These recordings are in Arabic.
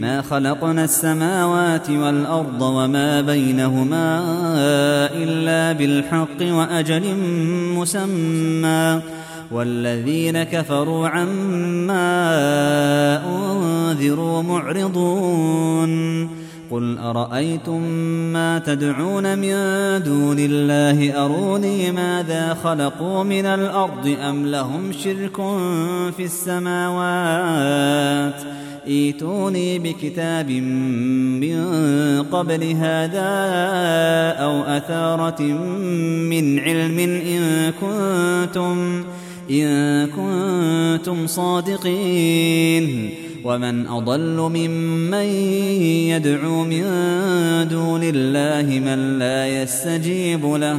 ما خلقنا السماوات والأرض وما بينهما إلا بالحق وأجل مسمى. والذين كفروا عما أنذروا معرضون. قل أرأيتم ما تدعون من دون الله؟ أروني ماذا خلقوا من الأرض أم لهم شرك في السماوات؟ ايتوني بكتاب من قبل هذا أو أثارة من علم إن كنتم إن كنتم صادقين. ومن أضل ممن يدعو من دون الله من لا يستجيب له.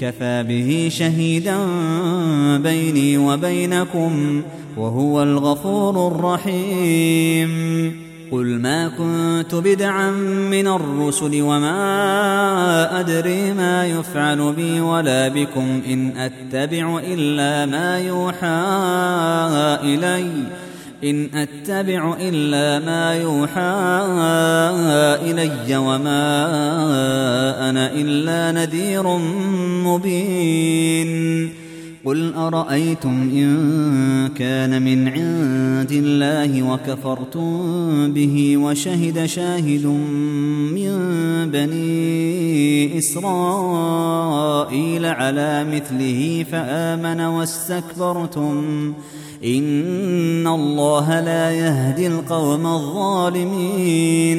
كفى به شهيدا بيني وبينكم وهو الغفور الرحيم. قل ما كنت بدعا من الرسل وما أدري ما يفعل بي ولا بكم إن أتبع إلا ما يوحى إلي. إن أتبع إلا ما يوحى إلي وما أنا إلا نذير مبين. قل ارايتم ان كان من عند الله وكفرتم به وشهد شاهد من بني اسرائيل على مثله فامن واستكبرتم ان الله لا يهدي القوم الظالمين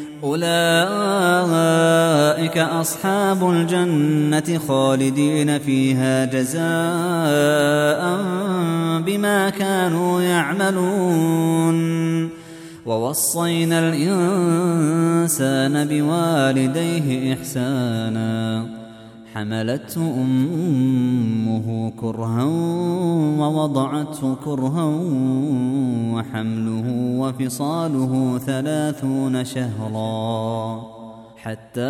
أولئك أصحاب الجنة خالدين فيها جزاء بما كانوا يعملون. ووصينا الإنسان بوالديه إحسانا. حملته أمه كرها ووضعته كرها وحمله وفصاله ثلاثون شهرا. حتى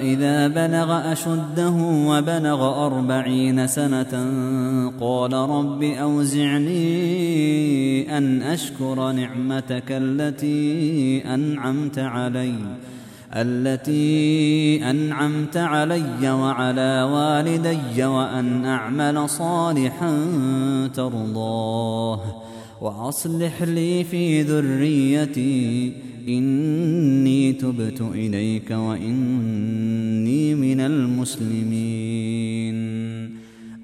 إذا بلغ أشده وبلغ أربعين سنة قال رب أوزعني أن أشكر نعمتك التي أنعمت علي. التي أنعمت علي وعلى والدي وأن أعمل صالحا ترضاه وأصلح لي في ذريتي إني تبت إليك وإني من المسلمين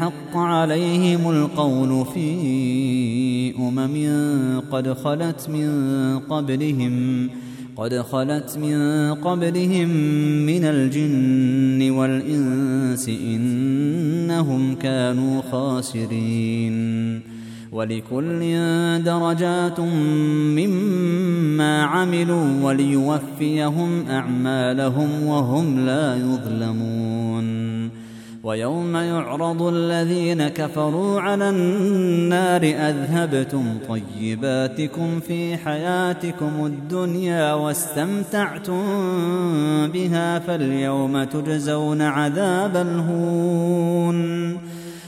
حق عليهم القول في أمم قد خلت من قبلهم قد خلت من قبلهم من الجن والإنس إنهم كانوا خاسرين. ولكل درجات مما عملوا وليوفيهم أعمالهم وهم لا يظلمون. ويوم يعرض الذين كفروا على النار أذهبتم طيباتكم في حياتكم الدنيا واستمتعتم بها فاليوم تجزون عذاب الهون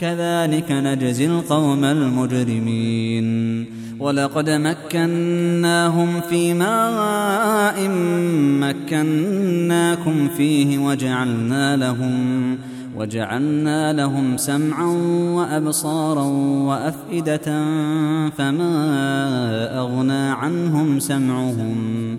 كذلك نجزي القوم المجرمين. ولقد مكناهم في ماء مكناكم فيه وجعلنا لهم وجعلنا لهم سمعا وأبصارا وأفئدة فما أغنى عنهم سمعهم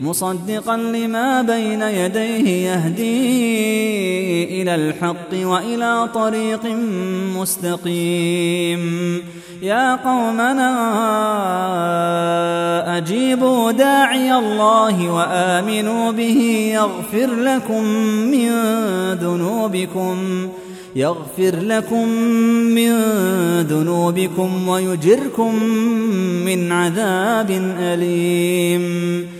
مصدقا لما بين يديه يهدي إلى الحق وإلى طريق مستقيم. يا قومنا أجيبوا داعي الله وآمنوا به يغفر لكم من ذنوبكم يغفر لكم من ذنوبكم ويجركم من عذاب أليم.